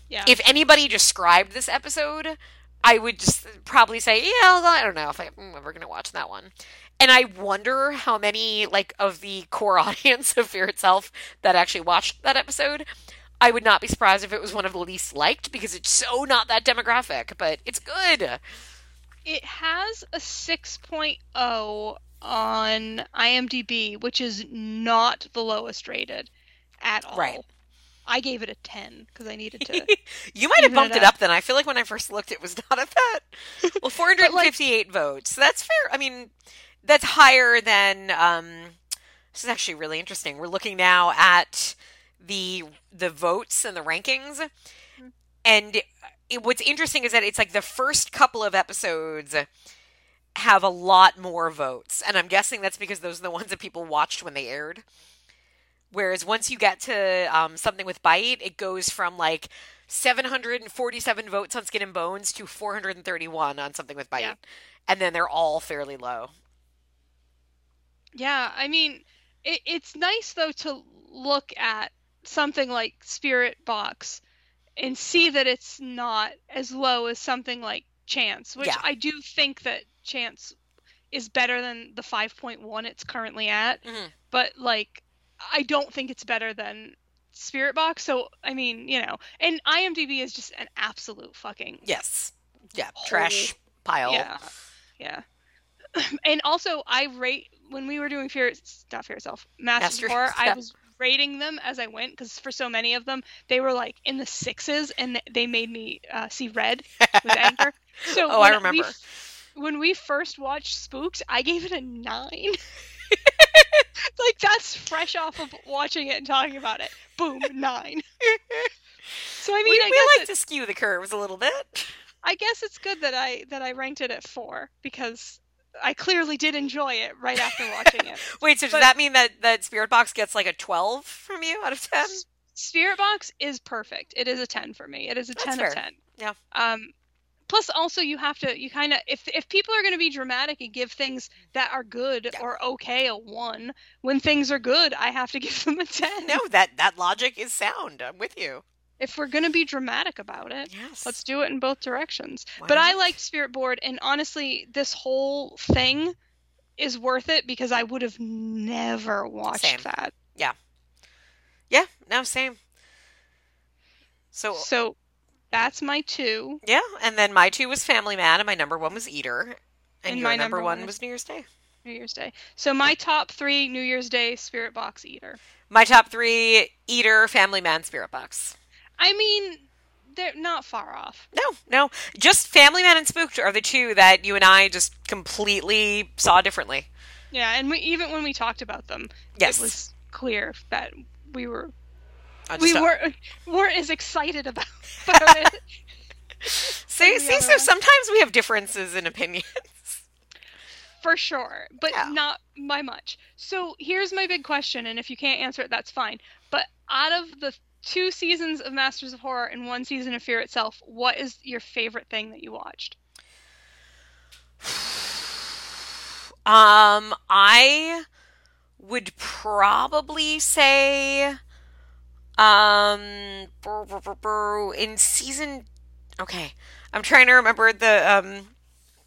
Yeah. if anybody described this episode, I would just probably say, yeah, I don't know if I'm ever going to watch that one. And I wonder how many like of the core (laughs) audience of Fear itself that actually watched that episode. I would not be surprised if it was one of the least liked because it's so not that demographic, but it's good. It has a 6.0 on IMDb, which is not the lowest rated at all. Right. I gave it a 10 because I needed to. (laughs) you might have bumped it up. up then. I feel like when I first looked, it was (laughs) not at that. Well, (laughs) 458 votes. That's fair. I mean, that's higher than. Um, this is actually really interesting. We're looking now at the the votes and the rankings, and it, what's interesting is that it's like the first couple of episodes have a lot more votes, and I'm guessing that's because those are the ones that people watched when they aired. Whereas once you get to um, something with bite, it goes from like 747 votes on Skin and Bones to 431 on something with bite, Yeah. and then they're all fairly low. yeah, I mean, it, it's nice though to look at something like Spirit Box and see that it's not as low as something like Chance, which Yeah. I do think that Chance is better than the 5.1 it's currently at. Mhm. but like I don't think it's better than Spirit Box. So I mean, you know, and IMDb is just an absolute fucking Yes, yeah, Whole- trash pile. yeah, yeah. (clears throat) and also, I rate when we were doing Fear, not Fear Itself, Master- Horror. yeah. I was rating them as I went because for so many of them, they were like in the sixes, and they made me uh, see red with anger. So (laughs) Oh, I when we remember. f- when we first watched Spooks, I gave it a nine. (laughs) (laughs) like that's fresh off of watching it and talking about it. Boom, nine. So I mean, we I we guess like it- to skew the curves a little bit. I guess it's good that I that I ranked it at four because I clearly did enjoy it right after watching it. (laughs) Wait, so does But- that mean that that Spirit Box gets like a 12 from you out of 10? Spirit Box is perfect. It is a ten for me. It is a That's ten fair. of ten. Yeah. Um, plus also you have to you kind of if if people are going to be dramatic and give things that are good Yeah. or okay a one, when things are good, I have to (laughs) give them a ten. No, that that logic is sound. I'm with you. If we're going to be dramatic about it, Yes. let's do it in both directions. Why But I liked Spirit Board, and honestly, this whole thing is worth it because I would have never watched Same. that. Yeah. Yeah, no, same. So So that's my two. yeah, and then my two was Family Man, and my number one was Eater, and, And your my number, number one one was New Year's Day. New Year's Day. So my top three New Year's Day Spirit Box Eater. My top three: Eater, Family Man, Spirit Box. I mean, they're not far off. No, no, just Family Man and Spooked are the two that you and I just completely saw differently. Yeah, and we, even when we talked about them, Yes. it was clear that we were we just- weren't weren't as excited about, (laughs) about it. (laughs) see, see. So sometimes we have differences in opinions. For sure, but Yeah. not by much. So here's my big question, and if you can't answer it, that's fine. But out of the two seasons of Masters of Horror and one season of Fear itself, what is your favorite thing that you watched? (sighs) Um, I would probably say, um, in season. Okay, I'm trying to remember the um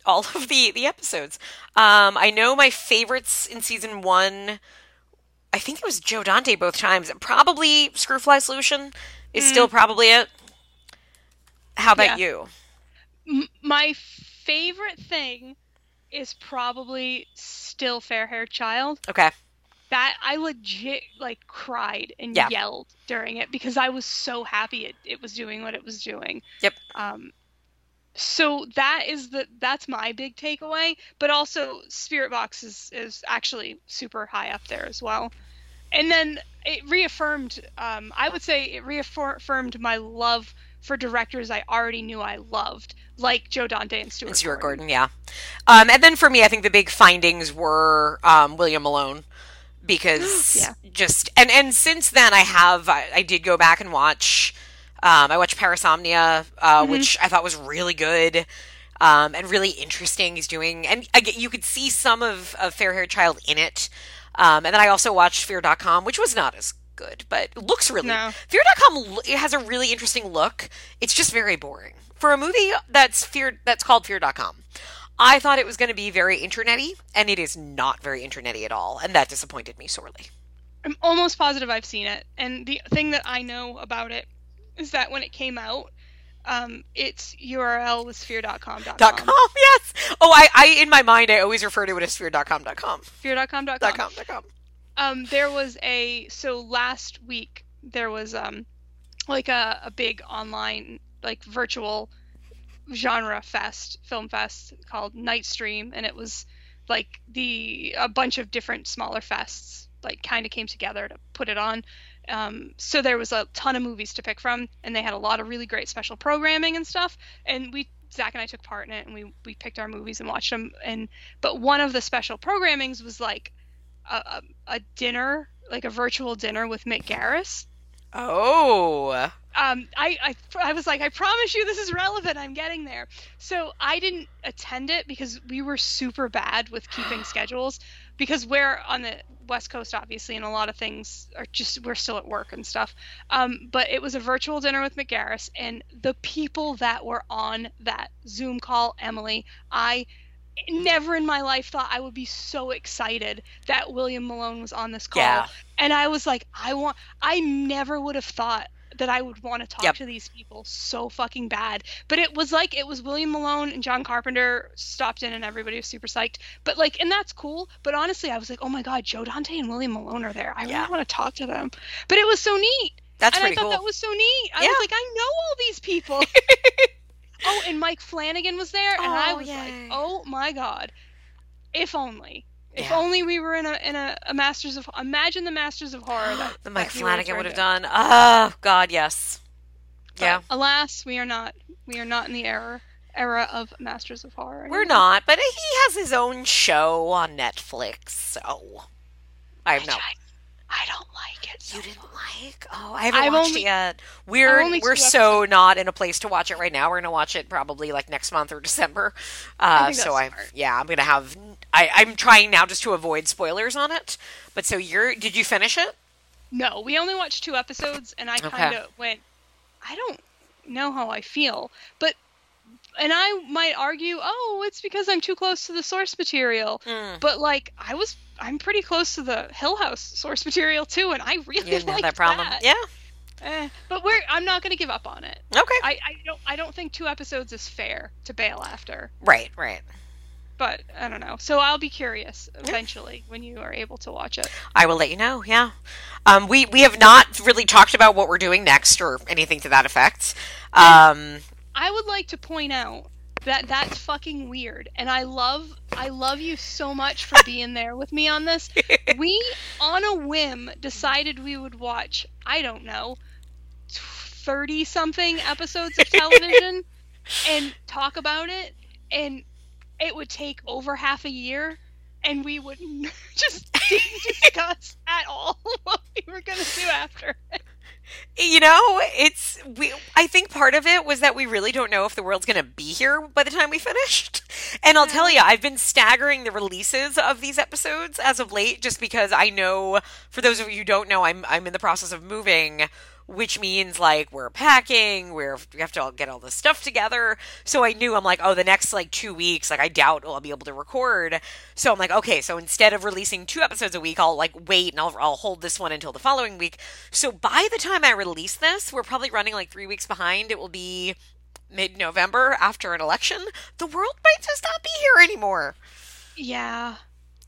all of the the episodes. Um, I know my favorites in season one. I think it was Joe Dante both times. Probably Screwfly Solution is still probably it. How about Yeah. you? M- my favorite thing is probably still Fair Haired Child. Okay. That I legit like cried and Yeah. yelled during it because I was so happy it, it was doing what it was doing. Yep. Um, so that is the that's my big takeaway. But also Spirit Box is is actually super high up there as well. And then it reaffirmed. Um, I would say it reaffirmed my love for directors I already knew I loved, like Joe Dante and Stuart. And Stuart Gordon. Gordon, yeah. Um, and then for me, I think the big findings were um, William Malone because (gasps) Yeah. just and and since then I have I, I did go back and watch um, I watched Parasomnia, uh, Mm-hmm. which I thought was really good. Um, and really interesting. He's doing, and again, you could see some of, of Fair Haired Child in it. Um, and then I also watched Fear.com, which was not as good, but looks really. No. Fear.com it has a really interesting look. It's just very boring for a movie that's fear that's called Fear.com. I thought it was going to be very internety, and it is not very internety at all, and that disappointed me sorely. I'm almost positive I've seen it. And the thing that I know about it is that when it came out, um, its URL was sphere.com. Dot com, yes. Oh, I, I in my mind I always refer to it as Fear.com. Dot com. Sphere.com. Dot com. Dot com. Um, there was a so last week there was um like a, a big online like virtual genre fest film fest called Nightstream and it was like the a bunch of different smaller fests like kind of came together to put it on um, so there was a ton of movies to pick from and they had a lot of really great special programming and stuff and we Zach and I took part in it and we we picked our movies and watched them and but one of the special programmings was like a, a, a dinner, like a virtual dinner with Mick Garris. Oh. Um, I, I, I was like, I promise you this is relevant. I'm getting there. So I didn't attend it because we were super bad with keeping (gasps) schedules because we're on the West Coast, obviously, and a lot of things are just, we're still at work and stuff. Um, but it was a virtual dinner with Mick Garris, and the people that were on that Zoom call, Emily, I never in my life thought I would be so excited that William Malone was on this call. Yeah. And I was like, I want, I never would have thought that I would want to talk Yep. to these people so fucking bad. But it was like, it was William Malone and John Carpenter stopped in and everybody was super psyched. But like, and that's cool. But honestly, I was like, oh my God, Joe Dante and William Malone are there. I Yeah. really want to talk to them. But it was so neat. That's and I pretty thought cool. that was so neat. I Yeah. was like, I know all these people. (laughs) oh, and Mike Flanagan was there, and I Oh, was yay. like, oh my God. If only. If Yeah. only we were in a in a, a Masters of Imagine the Masters of Horror that (gasps) the Mike that Flanagan would have done. Oh God, yes. But Yeah. Alas, we are not. We are not in the era era of Masters of Horror. We're not, but he has his own show on Netflix, so I have Which. I, I don't like it. So You didn't like? Oh, I haven't I've watched only- it yet. We're we're so not in a place to watch it right now. We're gonna watch it probably like next month or (laughs) December. Uh, think so I yeah, I'm gonna have. I I'm trying now just to avoid spoilers on it. But so you're did you finish it? No, we only watched two episodes, and I kind of went. I don't know how I feel, but and I might argue, oh, it's because I'm too close to the source material. Mm. But like, I was, I'm pretty close to the Hill House source material too, and I (laughs) really have that problem. that. Yeah. Eh, but we're, I'm not gonna give up on it. Okay. I, I don't, I don't think two episodes is fair to bail after. right. Right. But I don't know. So I'll be curious eventually when you are able to watch it. I will let you know. Yeah, um, we we have not really talked about what we're doing next or anything to that effect. Um, I would like to point out that that's fucking weird, and I love I love you so much for (laughs) being there with me on this. (laughs) We on a whim decided we would watch I don't know thirty something episodes of (laughs) television and talk about it, and it would take over half a year and we wouldn't (laughs) just didn't discuss at all (laughs) what we were gonna do after. you know, it's we. I think part of it was that we really don't know if the world's going to be here by the time we finished. And I'll tell you, I've been staggering the releases of these episodes as of late, just because I know. For those of you who don't know, I'm I'm in the process of moving which means like we're packing, we're we have to all get all this stuff together. So I knew I'm like, oh, the next like two weeks, like I doubt I'll be able to record. So I'm like, okay, so instead of releasing two episodes a week, I'll like wait and I'll I'll hold this one until the following week. So by the time I release this, we're probably running like three weeks behind. It will be mid November after an election. The world might just not be here anymore. Yeah.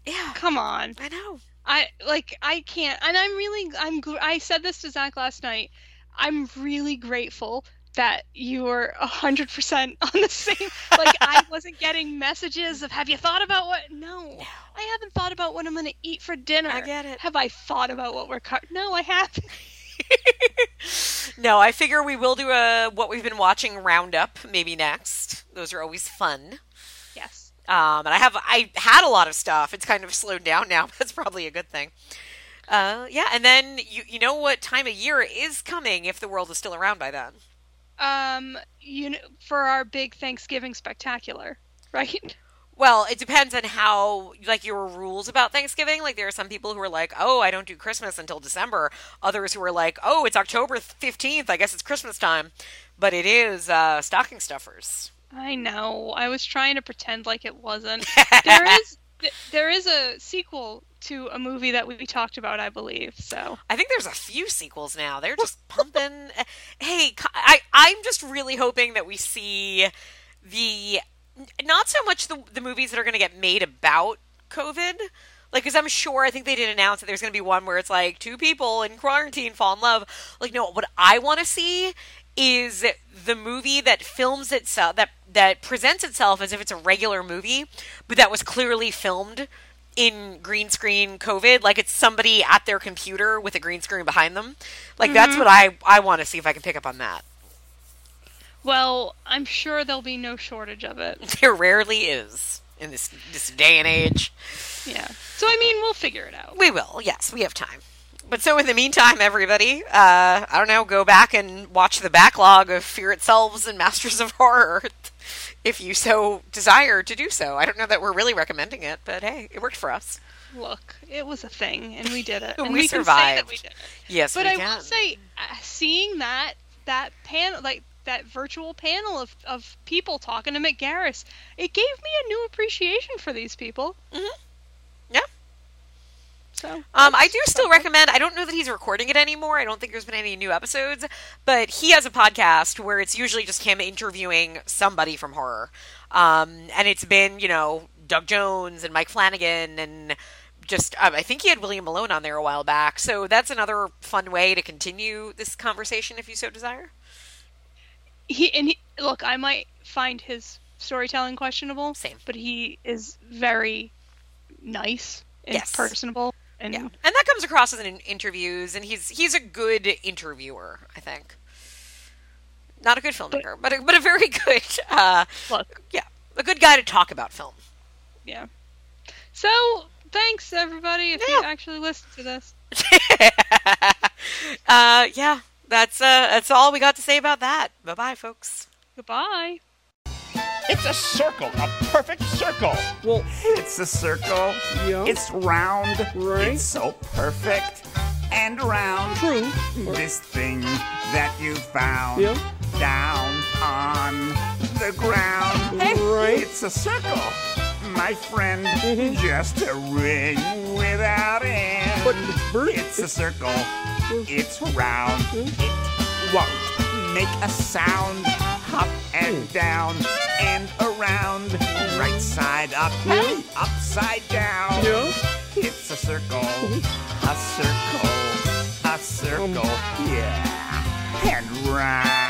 Yeah. Come on. I know. I like I can't, and I'm really I'm I said this to Zach last night. I'm really grateful that you were hundred percent on the same. Like I (laughs) wasn't getting messages of Have you thought about what? No, No. I haven't thought about what I'm gonna eat for dinner. I get it. Have I thought about what we're cut? No, I haven't. (laughs) no, I figure we will do a what we've been watching roundup maybe next. Those are always fun. Um, and I have I had a lot of stuff. It's kind of slowed down now. (laughs) But that's probably a good thing. Uh, yeah, and then you you know what time of year is coming if the world is still around by then. Um, you know, for our big Thanksgiving spectacular, (laughs) right? Well, it depends on how like your rules about Thanksgiving. Like there are some people who are like, "Oh, I don't do Christmas until December." Others who are like, "Oh, it's October 15th. I guess it's Christmas time." But it is uh, stocking stuffers. I know. I was trying to pretend like it wasn't. there (laughs) is th- there is a sequel to a movie that we talked about, I believe. So I think there's a few sequels now. They're just pumping. (laughs) Hey, I I'm just really hoping that we see the not so much the the movies that are going to get made about COVID. Like, because I'm sure, I think they did announce that there's going to be one where it's like two people in quarantine fall in love. Like, no, what I want to see is the movie that films itself, that that presents itself as if it's a regular movie, but that was clearly filmed in green screen COVID, like it's somebody at their computer with a green screen behind them. Like that's mm-hmm. what I I want to see if I can pick up on that. well, I'm sure there'll be no shortage of it. (laughs) There rarely is in this this day and age. Yeah. So I mean, we'll figure it out. We will, yes, we have time. But so in the meantime, everybody, uh, I don't know, go back and watch the backlog of Fear Itself and Masters of Horror if you so desire to do so. I don't know that we're really recommending it, but hey, it worked for us. Look, it was a thing, and we did it. We (laughs) And we, survived. that we did it. Yes, But I can. will say, uh, seeing that that panel, like that virtual panel of, of people talking to Mick Garris, it gave me a new appreciation for these people. Mhm. So Um, I do still recommend. I don't know that he's recording it anymore. I don't think there's been any new episodes, but he has a podcast where it's usually just him interviewing somebody from horror. Um, and it's been, you know, Doug Jones and Mike Flanagan and just um, I think he had William Malone on there a while back. So that's another fun way to continue this conversation if you so desire. he and he, look, I might find his storytelling questionable. Same. But he is very nice and Yes. personable. And Yeah, and that comes across as in interviews, and he's he's a good interviewer. I think. Not a good filmmaker, but a, but a very (laughs) good, uh, look, yeah, a good guy to talk about film. yeah. So thanks everybody if you actually listen to this. (laughs) uh, yeah, that's uh, that's all we got to say about that. Bye bye, folks. Goodbye. It's a circle, a perfect circle. Well, It's a circle. Yeah. It's round. Right. It's so perfect and round. true. This thing that you found Yeah. down on the ground. Right. It's a circle, my friend. Mhm. Just a ring without end. But It's a circle. It's round. It won't make a sound. Up and down. and around, right side up, hey, upside down. Yeah. It's a circle, a circle, a circle, um. yeah, and round.